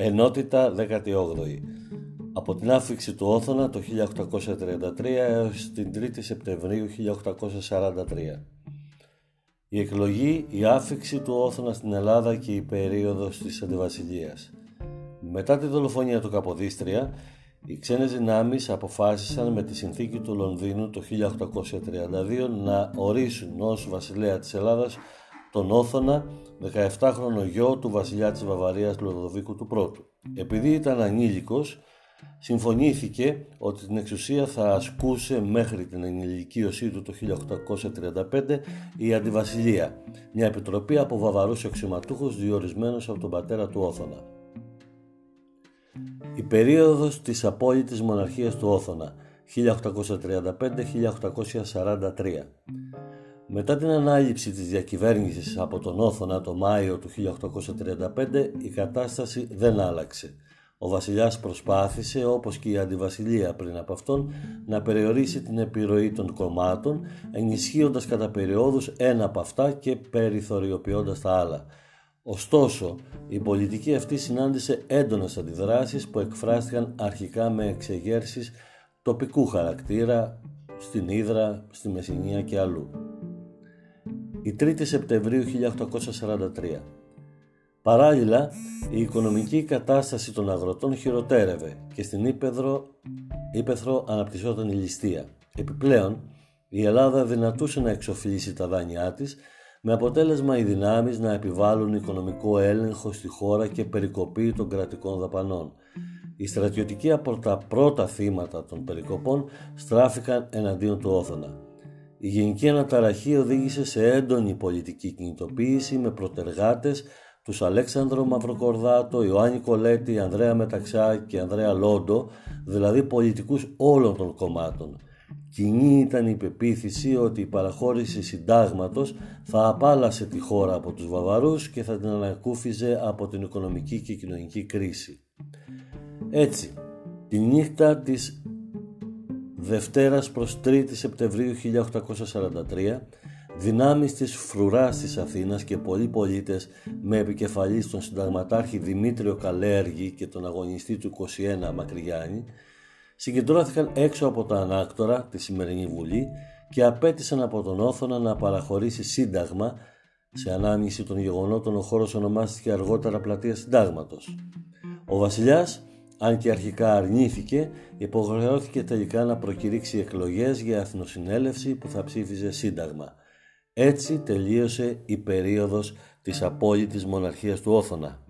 Ενότητα 18η. Από την άφηξη του Όθωνα το 1833 έως την 3η Σεπτεμβρίου 1843. Η εκλογή, η άφηξη του Όθωνα στην Ελλάδα και η περίοδος της Αντιβασιλείας. Μετά τη δολοφονία του Καποδίστρια, οι ξένες δυνάμεις αποφάσισαν με τη συνθήκη του Λονδίνου το 1832 να ορίσουν ως βασιλέα της Ελλάδας τον Όθωνα, 17χρονο γιο του βασιλιά της Βαβαρίας Λοδοβίκου του Πρώτου. Επειδή ήταν ανήλικος, συμφωνήθηκε ότι την εξουσία θα ασκούσε μέχρι την ενηλικίωσή του το 1835 η Αντιβασιλεία, μια επιτροπή από βαβαρούς αξιωματούχους διορισμένους από τον πατέρα του Όθωνα. Η περίοδος της απόλυτης μοναρχίας του Όθωνα 1835-1843 μετά την ανάληψη της διακυβέρνησης από τον Όθωνα το Μάιο του 1835 η κατάσταση δεν άλλαξε. Ο βασιλιάς προσπάθησε, όπως και η αντιβασιλεία πριν από αυτόν, να περιορίσει την επιρροή των κομμάτων, ενισχύοντας κατά περιόδους ένα από αυτά και περιθωριοποιώντας τα άλλα. Ωστόσο, η πολιτική αυτή συνάντησε έντονες αντιδράσεις που εκφράστηκαν αρχικά με εξεγέρσεις τοπικού χαρακτήρα στην Ήδρα, στη Μεσσηνία και αλλού η 3η Σεπτεμβρίου 1843. Παράλληλα, η οικονομική κατάσταση των αγροτών χειροτέρευε και στην Ήπεθρο, Ήπεθρο αναπτυσσόταν η ληστεία. Επιπλέον, η Ελλάδα δυνατούσε να εξοφλήσει τα δάνειά της με αποτέλεσμα οι δυνάμεις να επιβάλλουν οικονομικό έλεγχο στη χώρα και περικοπή των κρατικών δαπανών. Οι στρατιωτικοί από τα πρώτα θύματα των περικοπών στράφηκαν εναντίον του Όθωνα. Η γενική αναταραχή οδήγησε σε έντονη πολιτική κινητοποίηση με προτεργάτες τους Αλέξανδρο Μαυροκορδάτο, Ιωάννη Κολέτη, Ανδρέα Μεταξά και Ανδρέα Λόντο, δηλαδή πολιτικούς όλων των κομμάτων. Κοινή ήταν η πεποίθηση ότι η παραχώρηση συντάγματος θα απάλασε τη χώρα από τους Βαβαρούς και θα την ανακούφιζε από την οικονομική και κοινωνική κρίση. Έτσι, τη νύχτα της Δευτέρας προς 3η Σεπτεμβρίου 1843 δυνάμεις της φρουράς της Αθήνας και πολλοί πολίτες με επικεφαλής τον συνταγματάρχη Δημήτριο Καλέργη και τον αγωνιστή του 21 Μακρυγιάννη συγκεντρώθηκαν έξω από τα ανάκτορα τη σημερινή Βουλή και απέτησαν από τον Όθωνα να παραχωρήσει σύνταγμα σε ανάμειξη των γεγονότων ο χώρος ονομάστηκε αργότερα πλατεία συντάγματος. Ο βασιλιάς αν και αρχικά αρνήθηκε, υποχρεώθηκε τελικά να προκηρύξει εκλογές για εθνοσυνέλευση που θα ψήφιζε σύνταγμα. Έτσι τελείωσε η περίοδος της απόλυτης μοναρχίας του Όθωνα.